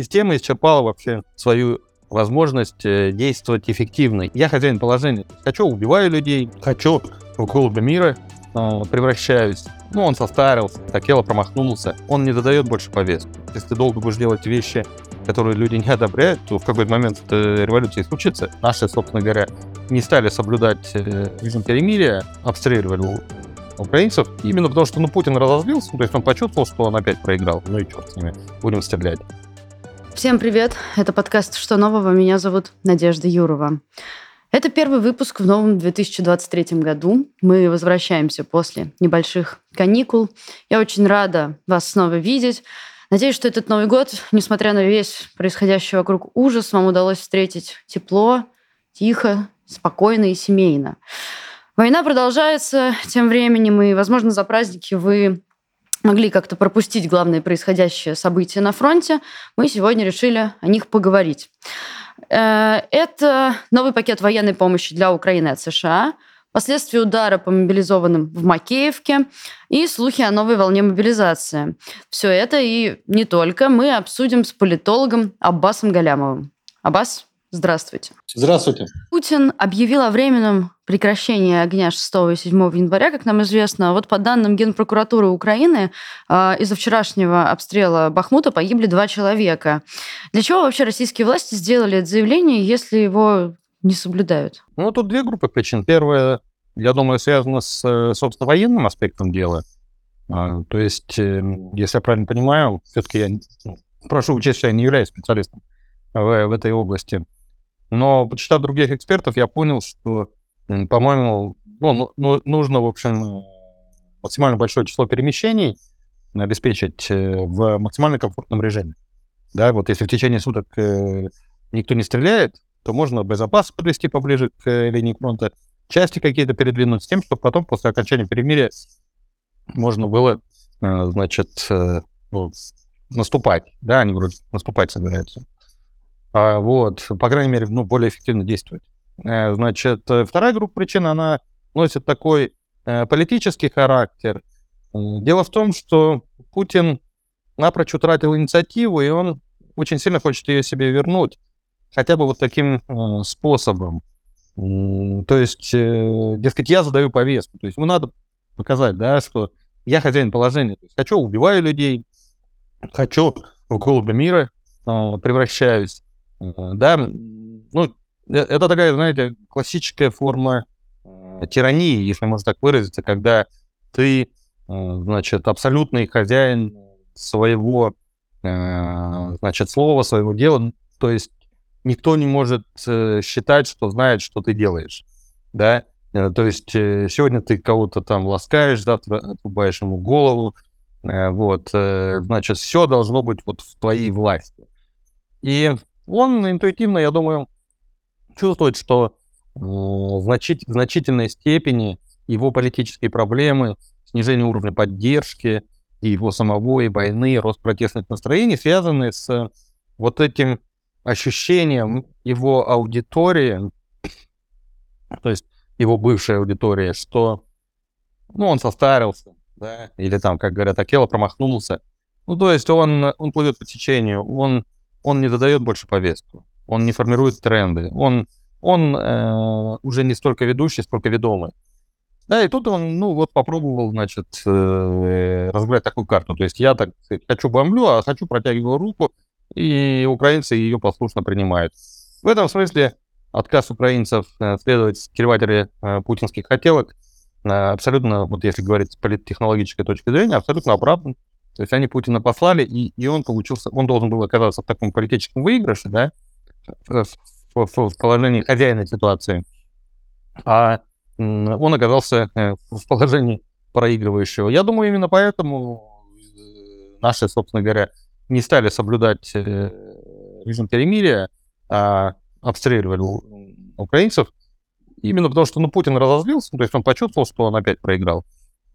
система исчерпала вообще свою возможность э, действовать эффективно. Я хозяин положения. Хочу, убиваю людей, хочу, в голубя мира э, превращаюсь. Ну, он состарился, Такело промахнулся. Он не задает больше повестку. Если ты долго будешь делать вещи, которые люди не одобряют, то в какой-то момент эта революция случится. Наши, собственно говоря, не стали соблюдать э, режим перемирия, обстреливали украинцев, именно потому что ну, Путин разозлился, то есть он почувствовал, что он опять проиграл. Ну и черт с ними, будем стрелять. Всем привет! Это подкаст «Что нового?». Меня зовут Надежда Юрова. Это первый выпуск в новом 2023 году. Мы возвращаемся после небольших каникул. Я очень рада вас снова видеть. Надеюсь, что этот Новый год, несмотря на весь происходящий вокруг ужас, вам удалось встретить тепло, тихо, спокойно и семейно. Война продолжается тем временем, и, возможно, за праздники вы могли как-то пропустить главные происходящие события на фронте, мы сегодня решили о них поговорить. Э, это новый пакет военной помощи для Украины от США, последствия удара по мобилизованным в Макеевке и слухи о новой волне мобилизации. Все это и не только мы обсудим с политологом Аббасом Галямовым. Аббас, Здравствуйте. Здравствуйте. Путин объявил о временном прекращении огня 6 и 7 января, как нам известно. Вот по данным Генпрокуратуры Украины, а, из-за вчерашнего обстрела Бахмута погибли два человека. Для чего вообще российские власти сделали это заявление, если его не соблюдают? Ну, тут две группы причин. Первая, я думаю, связана с, собственно, военным аспектом дела. А, то есть, э, если я правильно понимаю, все-таки я ну, прошу учесть, что я не являюсь специалистом в, в этой области. Но, почитав других экспертов, я понял, что, по-моему, ну, ну, ну, нужно, в общем, максимально большое число перемещений обеспечить э, в максимально комфортном режиме. Да, вот если в течение суток э, никто не стреляет, то можно боезапас подвести поближе к э, линии фронта, части какие-то передвинуть с тем, чтобы потом, после окончания перемирия, можно было, значит, ну, наступать. Да, они вроде наступать собираются. А, вот, по крайней мере, ну, более эффективно действовать. Э, значит, э, вторая группа причин, она носит такой э, политический характер. Дело в том, что Путин напрочь утратил инициативу, и он очень сильно хочет ее себе вернуть, хотя бы вот таким способом. То есть, дескать, я задаю повестку. То есть ему надо показать, да, что я хозяин положения. То есть хочу, убиваю людей, хочу в голубя мира превращаюсь. Да, ну, э, это такая, знаете, классическая форма э, тирании, если можно так выразиться, когда ты, э, значит, абсолютный хозяин своего, значит, слова, своего дела, то есть никто не может считать, что знает, что ты делаешь, да, то есть сегодня ты кого-то там ласкаешь, завтра отрубаешь ему голову, вот, значит, все должно быть вот в твоей власти. И он интуитивно, я думаю, чувствует, что в значит, значительной степени его политические проблемы, снижение уровня поддержки и его самого, и войны, рост протестных настроений связаны с вот этим ощущением его аудитории, то есть его бывшей аудитории, что ну, он состарился, да, или там, как говорят, Акела промахнулся. Ну, то есть он, он плывет по течению, он он не задает больше повестку, он не формирует тренды, он, он э, уже не столько ведущий, сколько ведомый. Да, и тут он, ну, вот попробовал, значит, э, разыграть такую карту. То есть я, так хочу бомблю, а хочу протягиваю руку, и украинцы ее послушно принимают. В этом смысле отказ украинцев э, следовать кильватере э, путинских хотелок э, абсолютно, вот если говорить с политтехнологической точки зрения, абсолютно оправдан. То есть они Путина послали, и, и он получился, он должен был оказаться в таком политическом выигрыше, да, в, в, в положении хозяина ситуации. А он оказался э, в положении проигрывающего. Я думаю, именно поэтому э, наши, собственно говоря, не стали соблюдать э, режим перемирия, а обстреливали украинцев, именно потому что ну, Путин разозлился, то есть он почувствовал, что он опять проиграл.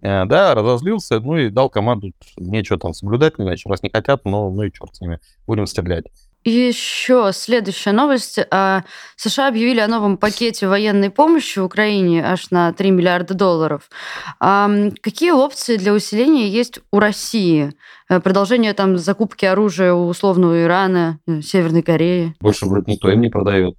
Э, да, разозлился, ну и дал команду, нечего там соблюдать, иначе раз не хотят, но ну и черт с ними, будем стрелять. И еще следующая новость. А, США объявили о новом пакете военной помощи Украине аж на 3 миллиарда долларов. Какие опции для усиления есть у России? Э, продолжение там закупки оружия у условного Ирана, э, Северной Кореи? Больше вроде никто им не продает.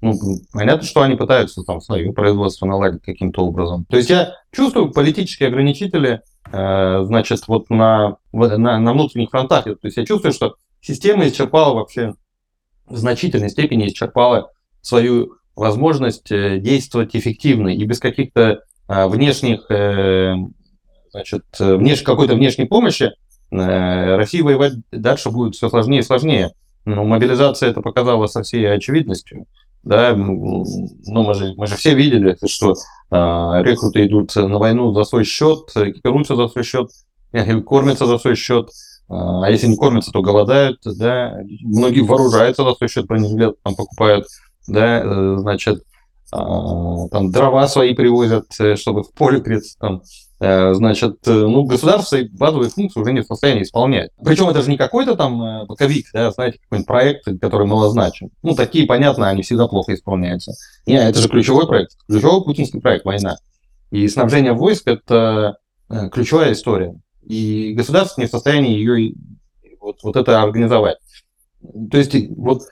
Ну, понятно, что они пытаются там свое производство наладить каким-то образом. То есть я чувствую политические ограничители, э, значит, вот на, на, на внутренних фронтах. То есть я чувствую, что система исчерпала вообще в значительной степени исчерпала свою возможность э, действовать эффективно и без каких-то а, внешних, э, значит, внеш... какой-то внешней помощи э, России воевать дальше будет все сложнее и сложнее. Но мобилизация это показала со всей очевидностью. Да, ну, мы же, мы же все видели, что э, рекруты идут на войну за свой счет, экипируются за свой счет, кормятся за свой счет, а если не кормятся, то голодают, да, многие вооружаются за свой счет, бронежилет там покупают, да, э, значит, а, там дрова свои привозят, э, чтобы в поле греться, там, э, значит, ну, государство базовые функции уже не в состоянии исполнять. Причем это же не какой-то там боковик, да, знаете, какой-нибудь проект, который малозначен. Ну, такие, понятно, они всегда плохо исполняются. Нет, это же ключевой проект, ключевой путинский проект, война. И снабжение войск – это ключевая история и государство не в состоянии ее вот, вот это организовать. То есть вот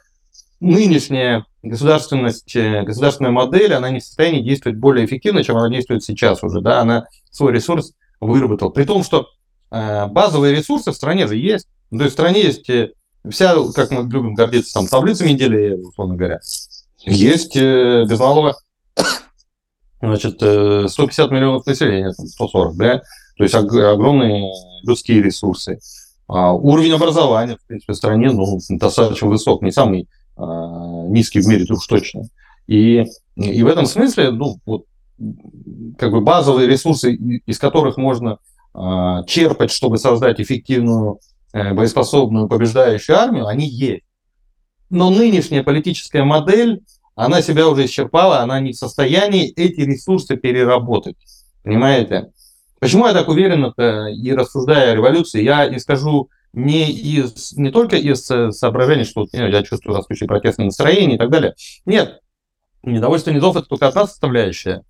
нынешняя государственность, э, государственная модель, она не в состоянии действовать более эффективно, чем она действует сейчас уже. Да? Она свой ресурс выработала. При том, что э, базовые ресурсы в стране же есть. То есть в стране есть э, вся, как мы любим гордиться, там, таблица недели, условно говоря. Есть без малого значит, 150 миллионов населения, там, 140, да, то есть огромные людские ресурсы. А уровень образования, в принципе, в стране ну, достаточно высок, не самый низкий в мире, уж точно. И, и в этом смысле, ну, вот, как бы базовые ресурсы, из которых можно а, черпать, чтобы создать эффективную, э, боеспособную, побеждающую армию, они есть. Но нынешняя политическая модель, она себя уже исчерпала, она не в состоянии эти ресурсы переработать. Понимаете? Почему я так уверен это и рассуждая о революции, я не скажу не, из, не только из э, соображений, что я чувствую растущее протестное настроение и так далее. Нет, недовольство низов – это только одна составляющая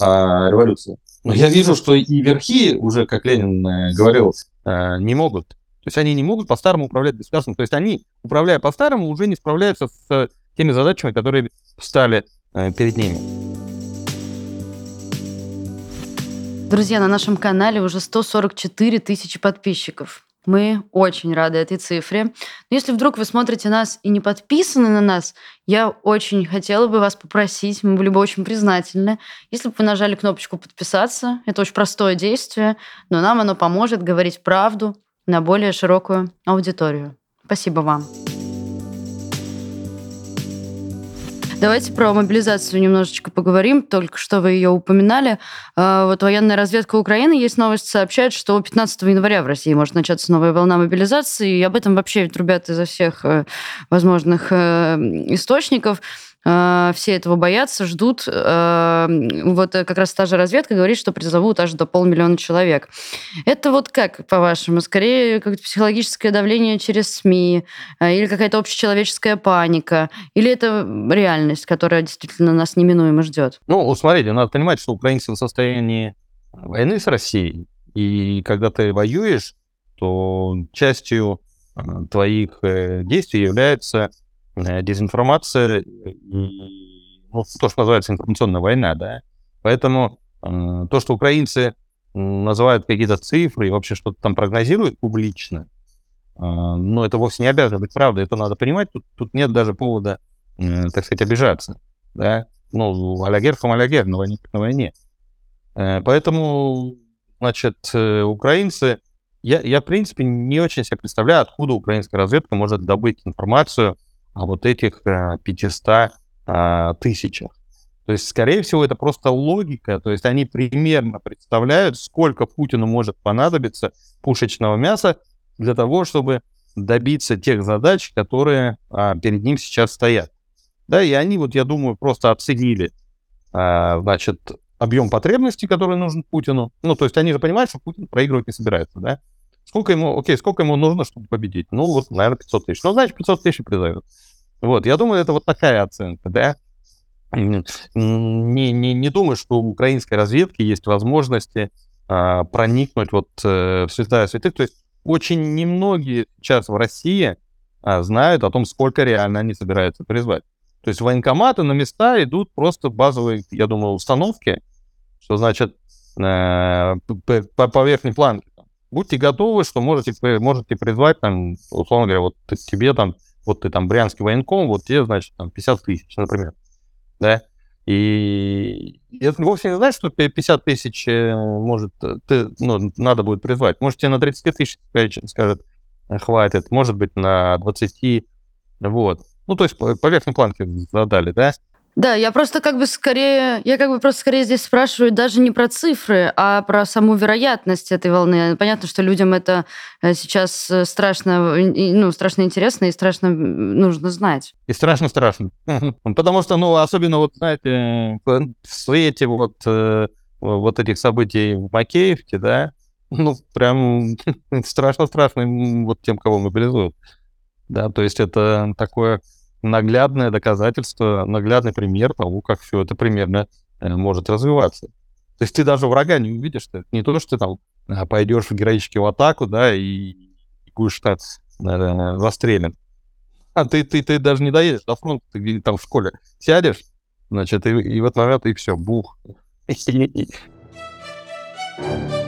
а, революции. Но я вижу, что и верхи, уже как Ленин э, говорил, э, не могут. То есть они не могут по-старому управлять государством. То есть они, управляя по-старому, уже не справляются с теми задачами, которые стали перед ними. Друзья, на нашем канале уже 144 тысячи подписчиков. Мы очень рады этой цифре. Но если вдруг вы смотрите нас и не подписаны на нас, я очень хотела бы вас попросить, мы были бы очень признательны, если бы вы нажали кнопочку «Подписаться». Это очень простое действие, но нам оно поможет говорить правду на более широкую аудиторию. Спасибо вам. Давайте про мобилизацию немножечко поговорим. Только что вы ее упоминали. А, вот военная разведка Украины, есть новость, сообщает, что 15 января в России может начаться новая волна мобилизации. И об этом вообще трубят изо всех э, возможных э, источников. А, все этого боятся, ждут. А, вот как раз та же разведка говорит, что призовут аж до полмиллиона человек. Это вот как, по-вашему? Скорее, как психологическое давление через СМИ а, или какая-то общечеловеческая паника? Или это реальность, которая действительно нас неминуемо ждет? Ну, смотрите, надо понимать, что украинцы в состоянии войны с Россией, и когда ты воюешь, то частью твоих э, действий является Э, дезинформация и ну, то, что называется информационная война, да. Поэтому э, то, что украинцы называют какие-то цифры и вообще что-то там прогнозируют публично, э, но это вовсе не обязано быть правдой, это надо понимать, тут, тут нет даже повода, э, так сказать, обижаться, да. Ну, алягер фам алягер, на войне на войне. Э, поэтому, значит, э, украинцы, я, я, в принципе, не очень себе представляю, откуда украинская разведка может добыть информацию о вот этих 500 э, а, тысячах. То есть, скорее всего, это просто логика. То есть они примерно представляют, сколько Путину может понадобиться пушечного мяса для того, чтобы добиться тех задач, которые а, перед ним сейчас стоят. Да, и они, вот я думаю, просто оценили, а, значит, объем потребностей, который нужен Путину. Ну, то есть они же понимают, что Путин проигрывать не собирается, да? Сколько ему, окей, сколько ему нужно, чтобы победить? Ну, вот, наверное, 500 тысяч. Ну, значит, 500 тысяч призовет. Вот, я думаю, это вот такая оценка, да. Не, не, не думаю, что у украинской разведки есть возможности а, проникнуть вот э, в святая святых. То есть очень немногие сейчас в России а, знают о том, сколько реально они собираются призвать. То есть военкоматы на места идут просто базовые, я думаю, установки, что значит э, по, по верхней планке. Будьте готовы, что можете, можете призвать, там, условно говоря, вот тебе там, вот ты там брянский военком, вот тебе, значит, там 50 тысяч, например. Да? И это вовсе не значит, что 50 тысяч э, может, э, ты, ну, надо будет призвать. Может, тебе на 30 тысяч скажет, э, хватит, может быть, на 20. Вот. Ну, то есть по, верхней планке задали, да? Да, я просто как бы скорее, я как бы просто скорее здесь спрашиваю даже не про цифры, а про саму вероятность этой волны. Понятно, что людям это э, сейчас э, страшно, ну, страшно интересно и страшно нужно знать. И страшно-страшно. Потому что, ну, особенно вот, знаете, в свете вот, э, вот этих событий в Макеевке, да, ну, прям страшно-страшно вот тем, кого мобилизуют. Да, то есть это такое наглядное доказательство, наглядный пример того, как все это примерно э, может развиваться. То есть ты даже врага не увидишь. Это не то, что ты там а, пойдешь в героически в атаку, да, и, и будешь так э, застрелен. А ты, ты, ты даже не доедешь до фронта, ты там в школе сядешь, значит, и, и в этот момент и все, бух.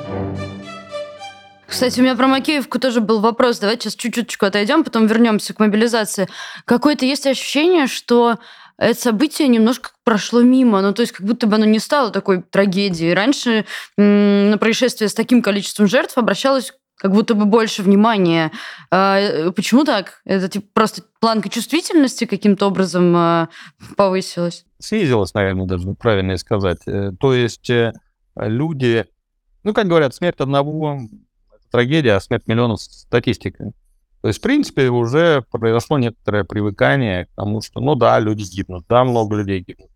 Кстати, у меня про Макеевку тоже был вопрос. Давайте сейчас чуть-чуть отойдем, потом вернемся к мобилизации. Какое-то есть ощущение, что это событие немножко прошло мимо. Ну, то есть как будто бы оно не стало такой трагедией. Раньше на происшествие с таким количеством жертв обращалось как будто бы больше внимания. А, э, почему так? Это типа, просто планка чувствительности каким-то образом а, повысилась? Снизилась, наверное, даже правильно сказать. Э, то есть э, люди, ну, как говорят, смерть одного трагедия, а смерть миллионов статистика. То есть, в принципе, уже произошло некоторое привыкание к тому, что, ну да, люди гибнут, да, много людей гибнут.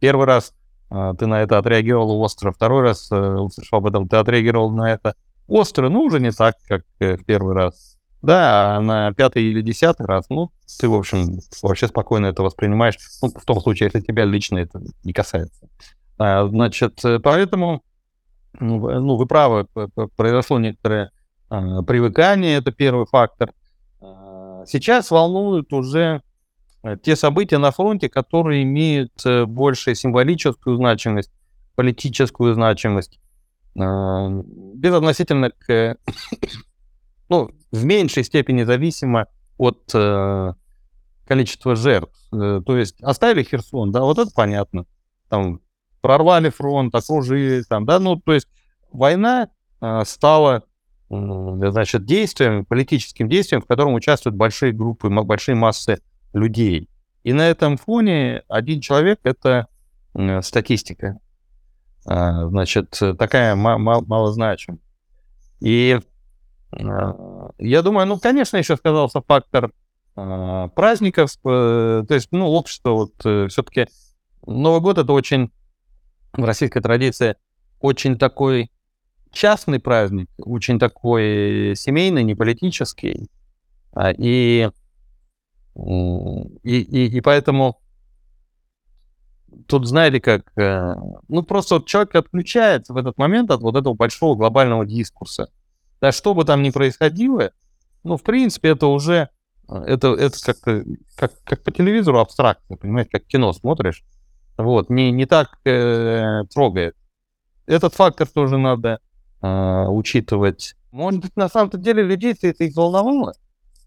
Первый раз э, ты на это отреагировал остро, второй раз э, услышал об этом, ты отреагировал на это остро, ну, уже не так, как э, первый раз. Да, а на пятый или десятый раз, ну, ты, в общем, вообще спокойно это воспринимаешь, ну, в том случае, если тебя лично это не касается. А, значит, э, поэтому ну, ну, вы правы, произошло некоторое а, привыкание, это первый фактор. А, сейчас волнуют уже э, те события на фронте, которые имеют э, больше символическую значимость, политическую значимость, а, безотносительно к, ну, в меньшей степени зависимо от э, количества жертв. То есть оставили Херсон, да, вот это понятно. Там прорвали фронт, окружили, там, да, ну, то есть война э, стала, значит, действием, политическим действием, в котором участвуют большие группы, большие массы людей. И на этом фоне один человек — это э, статистика. Э, значит, такая малозначимая. И э, я думаю, ну, конечно, еще сказался фактор праздников, э, то есть, ну, общество вот э, все-таки Новый год это очень в российской традиции очень такой частный праздник, очень такой семейный, не политический. А, и, и, и, и поэтому тут, знаете, как, э, ну, просто вот человек отключается в этот момент от вот этого большого глобального дискурса. Да, что бы там ни происходило, ну, в принципе, это уже, э, это, это как-то, как, как по телевизору абстрактно, понимаете, как кино смотришь, вот, не, не так э, трогает. Этот фактор тоже надо э, учитывать. Может быть, на самом-то деле людей это их волновало.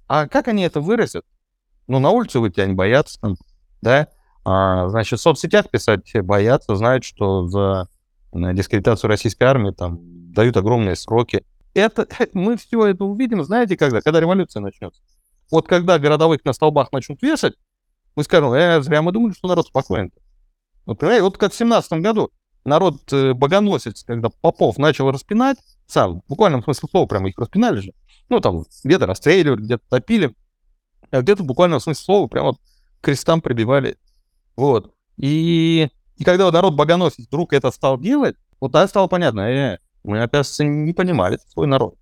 А как они это выразят? Ну, на улицу выйти они боятся, там, да? А, значит, в соцсетях писать боятся, знают, что за дискредитацию российской армии там дают огромные сроки. Это, мы все это увидим, знаете, когда? Когда революция начнется. Вот когда городовых на столбах начнут вешать, мы скажем, э, зря мы думали, что народ спокоен. Вот, вот как в 17 году народ э, богоносец, когда Попов начал распинать, сам, в буквальном смысле слова, прямо их распинали же, ну, там, где-то расстреливали, где-то топили, а где-то в буквальном смысле слова прямо вот крестам прибивали. Вот. И, и когда народ богоносец вдруг это стал делать, вот тогда стало понятно, э, мы, оказывается, не понимали свой народ.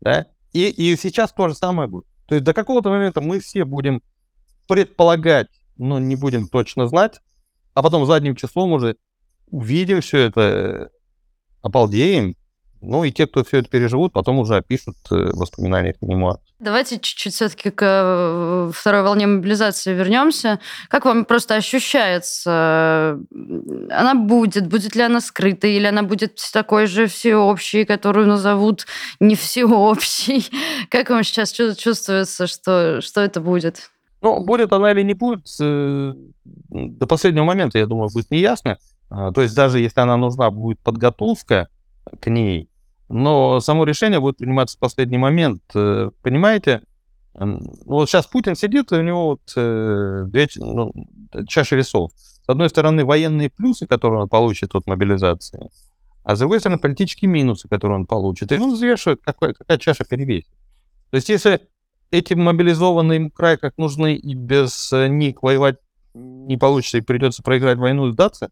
Да? И, и сейчас то же самое будет. То есть до какого-то момента мы все будем предполагать, но не будем точно знать, а потом задним числом уже увидим все это, обалдеем, ну и те, кто все это переживут, потом уже опишут э, воспоминания к мемуарах. Давайте чуть-чуть все-таки к э, второй волне мобилизации вернемся. Как вам просто ощущается? Она будет, будет ли она скрытой, или она будет такой же всеобщей, которую назовут не всеобщей? Как вам сейчас чувствуется, что, что это будет? Ну, будет она или не будет, до последнего момента, я думаю, будет неясно. А, то есть даже если она нужна будет подготовка к ней, но само решение будет приниматься в последний момент. Э, понимаете? Вот сейчас Путин сидит, и у него вот э, две ну, чаши весов. С одной стороны, военные плюсы, которые он получит от мобилизации, а с другой стороны, политические минусы, которые он получит. И он взвешивает, какой, какая чаша перевесит. То есть, если эти мобилизованные ему край как нужны, и без э, них воевать не получится, и придется проиграть войну и сдаться,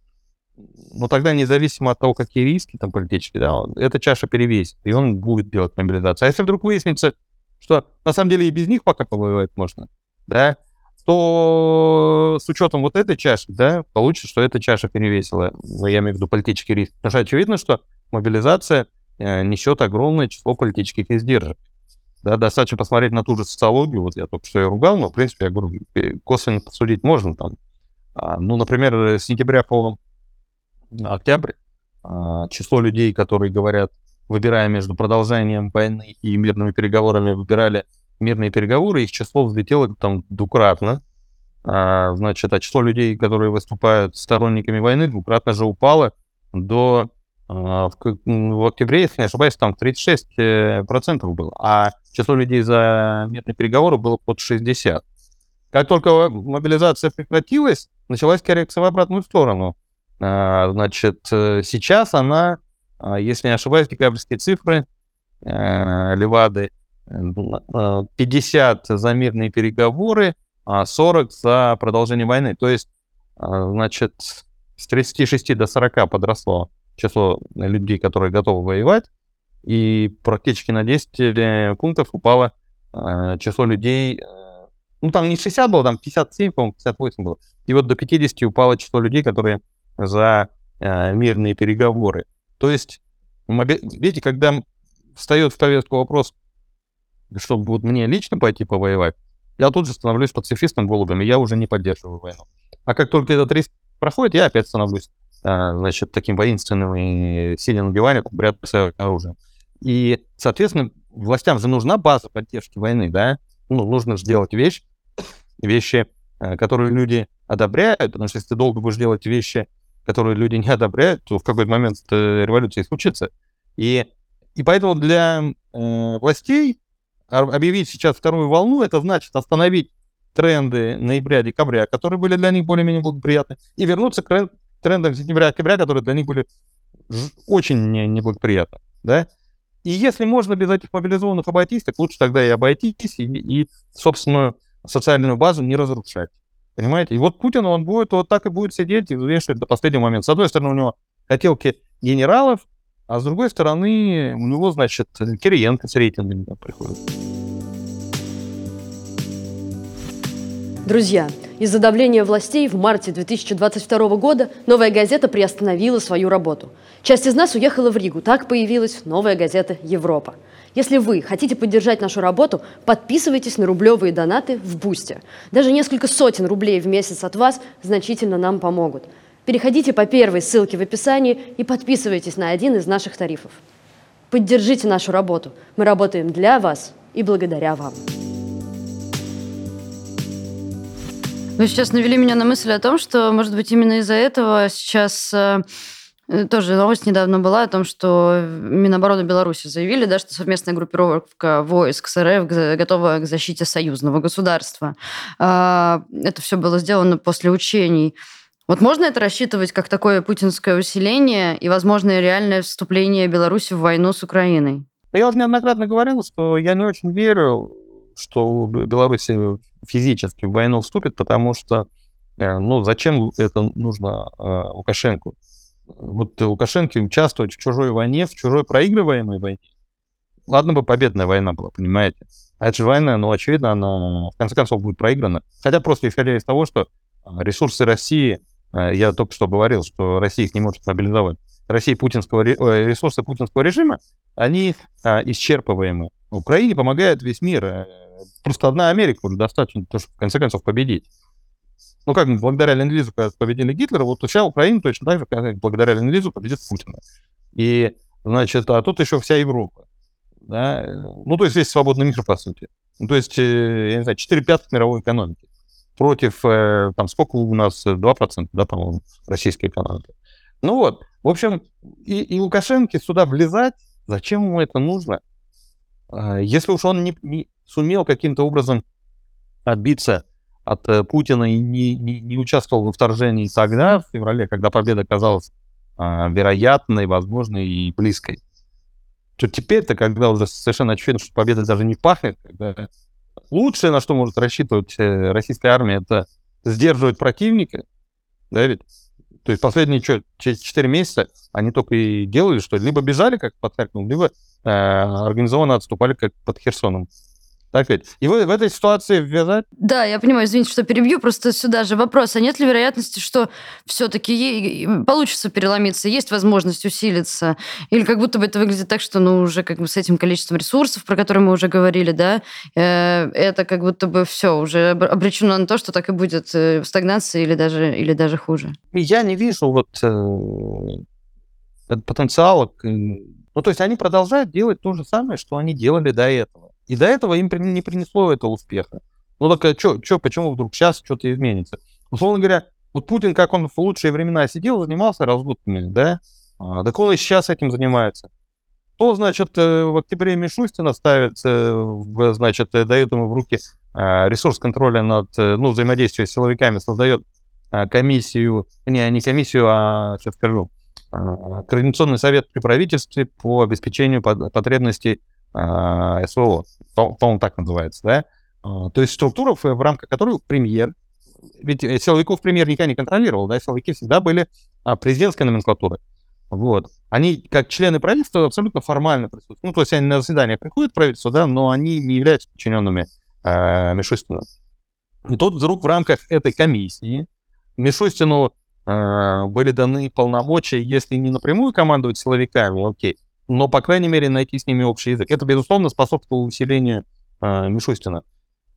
но тогда независимо от того, какие риски там политические, да, эта чаша перевесит, и он будет делать мобилизацию. А если вдруг выяснится, что на самом деле и без них пока повоевать можно, да, то с учетом вот этой чаши, да, получится, что эта чаша перевесила, ну, я имею в виду политический риск. Потому что очевидно, что мобилизация э, несет огромное число политических издержек. Да, достаточно посмотреть на ту же социологию, вот я только что ее ругал, но, в принципе, я говорю, косвенно посудить можно там. А, ну, например, с сентября по октябрь, а, число людей, которые говорят, выбирая между продолжением войны и мирными переговорами, выбирали мирные переговоры, их число взлетело там двукратно. А, значит, а число людей, которые выступают сторонниками войны, двукратно же упало до в, в октябре, если не ошибаюсь, там 36% э, было, а число людей за мирные переговоры было под 60. Как только мобилизация прекратилась, началась коррекция в обратную сторону. А, значит, э, сейчас она, а, если не ошибаюсь, декабрьские цифры э, Левады, 50 э, за мирные переговоры, а 40 за продолжение войны. То есть, значит, с 36 до 40 подросло число людей, которые готовы воевать, и практически на 10 пунктов упало число людей, ну, там не 60 было, там 57, по-моему, 58 было. И вот до 50 упало число людей, которые за э, мирные переговоры. То есть, видите, когда встает в повестку вопрос, чтобы вот мне лично пойти повоевать, я тут же становлюсь пацифистом голубем, и я уже не поддерживаю войну. А как только этот риск проходит, я опять становлюсь, э, значит, таким воинственным и сильным убиванием, бряться оружием. И, соответственно, властям же нужна база поддержки войны, да? Ну, нужно сделать вещь, вещи, э, которые люди одобряют, потому что если ты долго будешь делать вещи, которые люди не одобряют, то в какой-то момент революция случится. И, и поэтому для э, властей объявить сейчас вторую волну, это значит остановить тренды ноября-декабря, которые были для них более-менее благоприятны, и вернуться к трендам сентября-октября, которые для них были очень неблагоприятны. Да? И если можно без этих мобилизованных обойтись, так лучше тогда и обойтись, и, и собственную социальную базу не разрушать. Понимаете? И вот Путин, он будет вот так и будет сидеть и взвешивать до последнего момента. С одной стороны, у него хотелки генералов, а с другой стороны, у него, значит, Кириенко с рейтингами приходит. Друзья, из-за давления властей в марте 2022 года «Новая газета» приостановила свою работу. Часть из нас уехала в Ригу. Так появилась «Новая газета Европа». Если вы хотите поддержать нашу работу, подписывайтесь на рублевые донаты в Бусте. Даже несколько сотен рублей в месяц от вас значительно нам помогут. Переходите по первой ссылке в описании и подписывайтесь на один из наших тарифов. Поддержите нашу работу. Мы работаем для вас и благодаря вам. Вы сейчас навели меня на мысль о том, что, может быть, именно из-за этого сейчас э, Э, тоже новость недавно была о том, что Минобороны Беларуси заявили, да, что совместная группировка войск с РФ готова к защите союзного государства. А, это все было сделано после учений. Вот можно это рассчитывать как такое путинское усиление и возможное реальное вступление Беларуси в войну с Украиной? Я уже неоднократно говорил, что я не очень верю, что Беларусь физически в войну вступит, потому что э, ну, зачем это нужно э, Лукашенко? вот Лукашенко участвовать в чужой войне, в чужой проигрываемой войне, ладно бы победная война была, понимаете? А это же война, ну, очевидно, она в конце концов будет проиграна. Хотя просто исходя из того, что а, ресурсы России, я только что говорил, что Россия их не может мобилизовать. Россия путинского, ресурсы путинского режима, они исчерпываемы. Украине помогает весь мир. Э, просто одна Америка уже достаточно, чтобы в конце концов победить. Ну, как благодаря Ленд-Лизу, победили Гитлера, вот сейчас Украина точно так же, благодаря Ленд-Лизу победит Путина. И, значит, а тут еще вся Европа. Да? Ну, то есть весь свободный мир, по сути. Ну, то есть, э, я не знаю, 4 пятых мировой экономики. Против, э, там, сколько у нас? 2%, да, по-моему, российской экономики. Ну вот, в общем, и, и Лукашенко сюда влезать, зачем ему это нужно? А, если уж он не, не сумел каким-то образом отбиться от э, Путина и не, не, не участвовал во вторжении тогда, в феврале, когда победа казалась а, вероятной, возможной и близкой, то теперь-то, когда уже совершенно очевидно, что победа даже не пахнет, когда лучшее, на что может рассчитывать э, российская армия, это сдерживать противника, да, ведь? То есть последние что, 4 месяца они только и делали, что либо бежали, как под Харьковом, либо э, организованно отступали, как под Херсоном. Так ведь? И вы в этой ситуации ввязать? Да, я понимаю, извините, что перебью, просто сюда же вопрос. А нет ли вероятности, что все-таки получится переломиться, есть возможность усилиться? Или как будто бы это выглядит так, что ну уже как бы с этим количеством ресурсов, про которые мы уже говорили, да, э, это как будто бы все уже обречено на то, что так и будет э, стагнация или даже, или даже хуже? Я не вижу вот э, потенциала. Ну, то есть они продолжают делать то же самое, что они делали до этого. И до этого им не принесло это успеха. Ну так а что, что, почему вдруг сейчас что-то изменится? Условно говоря, вот Путин, как он в лучшие времена сидел, занимался раздутками, да? А, так он и сейчас этим занимается. То, значит, э, в октябре Мишустина ставит, э, значит, э, дает ему в руки ресурс контроля над, ну, взаимодействием с силовиками, создает комиссию, не, не комиссию, а, сейчас скажу, Координационный совет при правительстве по обеспечению потребностей а, СВО, по-моему, так называется, да, а, то есть структура, в рамках которой премьер, ведь э, силовиков премьер никогда не контролировал, да, силовики всегда были а, президентской номенклатурой, вот. Они, как члены правительства, абсолютно формально присутствуют. Ну, то есть они на заседание приходят правительство, да, но они не являются подчиненными э, Мишустину. И тут вдруг в рамках этой комиссии Мишустину э, были даны полномочия, если не напрямую командовать силовиками, окей, но, по крайней мере, найти с ними общий язык. Это, безусловно, способствовало усилению э, Мишустина.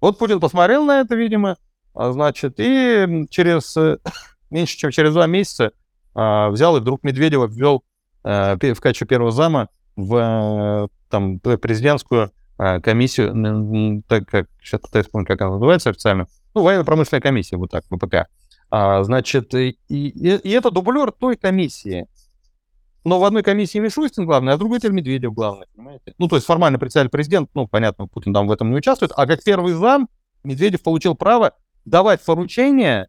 Вот Путин посмотрел на это, видимо, а, значит, и через меньше, чем через два месяца э, взял и вдруг Медведева ввел э, в качестве первого зама в э, там, президентскую э, комиссию, так как, сейчас пытаюсь вспомнить, как она называется официально, ну, военно-промышленная комиссия, вот так, ВПК. А, значит, и, и, и это дублер той комиссии, но в одной комиссии Мишустин главный, а в другой теперь Медведев главный, понимаете? Ну, то есть формально председатель президент, ну, понятно, Путин там в этом не участвует, а как первый зам Медведев получил право давать поручения,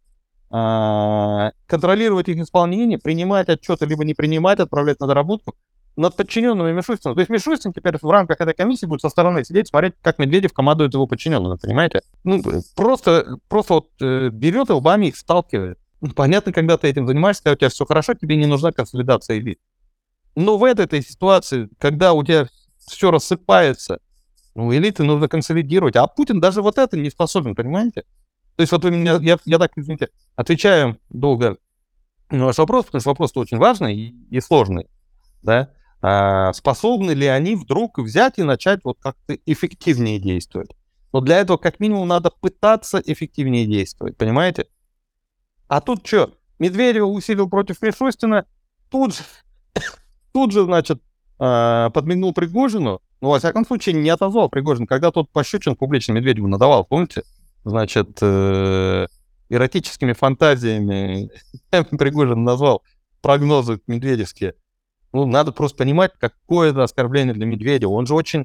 а, контролировать их исполнение, принимать отчеты, либо не принимать, отправлять на доработку над подчиненными Мишустина. То есть Мишустин теперь в рамках этой комиссии будет со стороны сидеть, смотреть, как Медведев командует его подчиненными, понимаете? Ну, просто, просто вот э, берет и лбами их сталкивает. Ну, понятно, когда ты этим занимаешься, когда у тебя все хорошо, тебе не нужна консолидация элит. Но в этой ситуации, когда у тебя все рассыпается, ну, элиты нужно консолидировать. А Путин даже вот это не способен, понимаете? То есть вот вы меня, я, я так, извините, отвечаю долго на ваш вопрос, потому что вопрос очень важный и, и сложный, да? А, способны ли они вдруг взять и начать вот как-то эффективнее действовать? Но для этого как минимум надо пытаться эффективнее действовать, понимаете? А тут что, Медведева усилил против Мишустина, тут же тут же, значит, а, подмигнул Пригожину, ну, во всяком случае, не отозвал Пригожин, когда тот пощечин публично Медведеву надавал, помните? Значит, э, эротическими фантазиями Пригожин назвал прогнозы медведевские. Ну, надо просто понимать, какое это оскорбление для Медведева. Он же очень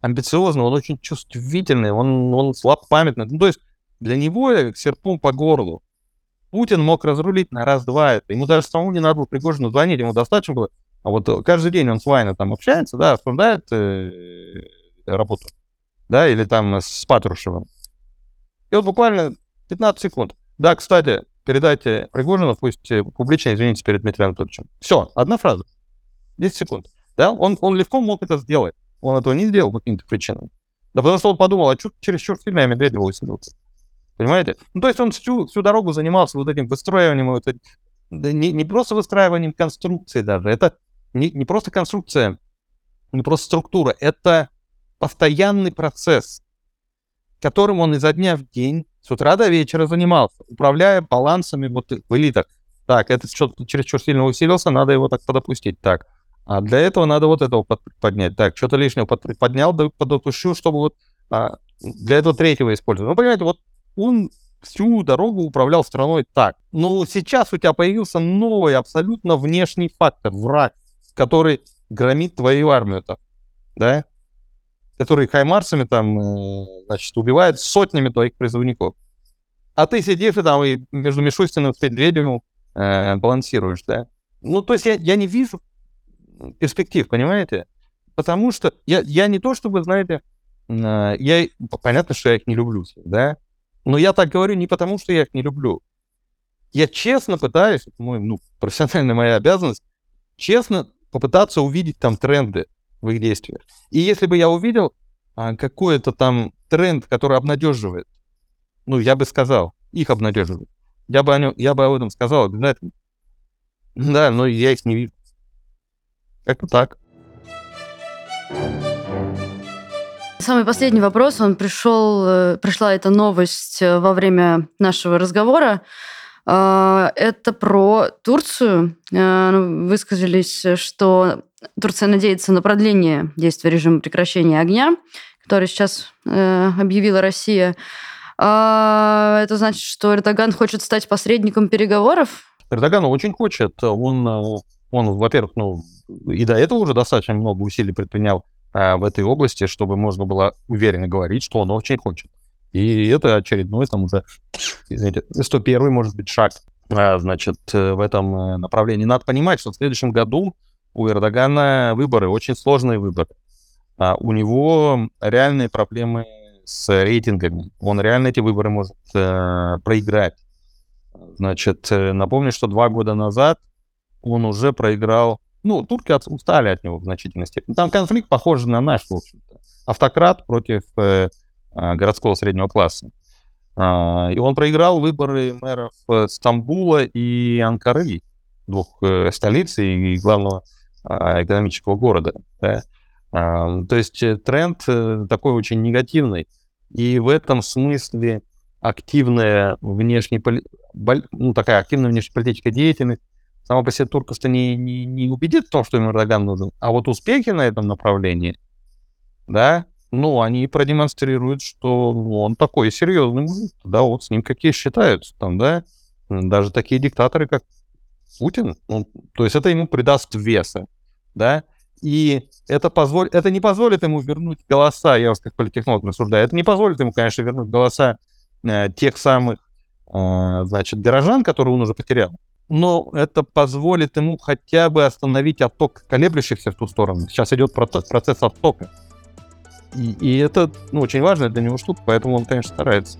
амбициозный, он очень чувствительный, он, он слабопамятный. Ну, то есть для него серпом по горлу. Путин мог разрулить на раз-два это. Ему даже самому не надо было Пригожину звонить, ему достаточно было а вот э, каждый день он с Вайна там общается, да, вспоминает э, работу, да, или там с Патрушевым. И вот буквально 15 секунд. Да, кстати, передайте Пригожину, пусть э, публично извините перед Дмитрием Анатольевичем. Все, одна фраза. 10 секунд. Да, он, он легко мог это сделать. он этого не сделал по каким-то причинам. Да потому что он подумал, а что чересчур сильно я Медведева усилился. Понимаете? Ну, то есть он всю, всю дорогу занимался вот этим выстраиванием, вот, да не, не просто выстраиванием конструкции даже, это не, не просто конструкция, не просто структура, это постоянный процесс, которым он изо дня в день, с утра до вечера занимался, управляя балансами вот в элитах. Так, это что-то чересчур сильно усилился, надо его так подопустить. Так, а для этого надо вот этого поднять. Так, что-то лишнего поднял, да подопущу, чтобы вот а, для этого третьего использовать. Ну, понимаете, вот он всю дорогу управлял страной так. Но сейчас у тебя появился новый, абсолютно внешний фактор, враг, который громит твою армию, так, да? который хаймарсами там, э, значит, убивает сотнями твоих призывников. А ты сидишь и там и между Мишустиным и Медведевым э, балансируешь, да? Ну, то есть я, я не вижу перспектив, понимаете? Потому что я, я не то, чтобы, знаете, э, я, понятно, что я их не люблю, да? Но я так говорю не потому, что я их не люблю. Я честно пытаюсь, это мой, ну, профессиональная моя обязанность, честно попытаться увидеть там тренды в их действиях. И если бы я увидел а, какой-то там тренд, который обнадеживает, ну, я бы сказал, их обнадеживает. Я бы, о нем, я бы об этом сказал обязательно. Да, но я их не вижу. Как-то так. Самый последний вопрос, он пришел, э, пришла эта новость э, во время нашего разговора. А, это про Турцию. А, ну, высказались, что Турция надеется на продление действия режима прекращения огня, который сейчас э, объявила Россия. А, это значит, что Эрдоган хочет стать посредником переговоров? Эрдоган очень хочет. Он, он во-первых, ну, и до этого уже достаточно много усилий предпринял в этой области, чтобы можно было уверенно говорить, что он очень хочет. И это очередной, там уже, извините, 101 может быть шаг, а, значит, э, в этом э, направлении. Надо понимать, что в следующем году у Эрдогана выборы, очень сложные выборы. А у него реальные проблемы с рейтингами. Он реально эти выборы может э, проиграть. Значит, напомню, что два года назад он уже проиграл... Ну, турки устали от него в значительной степени. Там конфликт похож на наш, в общем-то. Автократ против городского среднего класса. А, и он проиграл выборы мэров э, Стамбула и Анкары, двух э, столиц и главного а, экономического города. Да? То есть э, тренд такой очень негативный. И в этом смысле активная внешняя, ну, такая активная внешнеполитическая деятельность сама по себе турковство не, не, не убедит в том, что им Эрдоган нужен. А вот успехи на этом направлении, да, ну, они продемонстрируют, что он такой серьезный да, вот с ним какие считаются там, да, даже такие диктаторы, как Путин, ну, то есть это ему придаст веса, да, и это, позволит, это не позволит ему вернуть голоса, я вас как политехнолог рассуждаю, это не позволит ему, конечно, вернуть голоса э, тех самых, э, значит, горожан, которые он уже потерял, но это позволит ему хотя бы остановить отток колеблющихся в ту сторону. Сейчас идет процесс, процесс оттока. И, и это ну, очень важная для него штука, поэтому он, конечно, старается.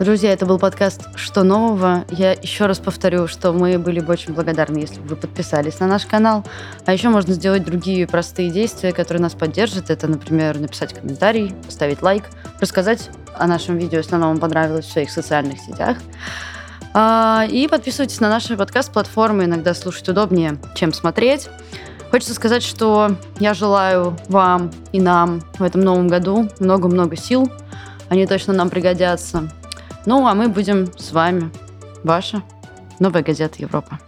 Друзья, это был подкаст «Что нового?». Я еще раз повторю, что мы были бы очень благодарны, если бы вы подписались на наш канал. А еще можно сделать другие простые действия, которые нас поддержат. Это, например, написать комментарий, поставить лайк, рассказать о нашем видео, если оно вам понравилось в своих социальных сетях. А, и подписывайтесь на наши подкаст-платформы. Иногда слушать удобнее, чем смотреть. Хочется сказать, что я желаю вам и нам в этом новом году много-много сил. Они точно нам пригодятся. Ну, а мы будем с вами. Ваша новая газета Европа.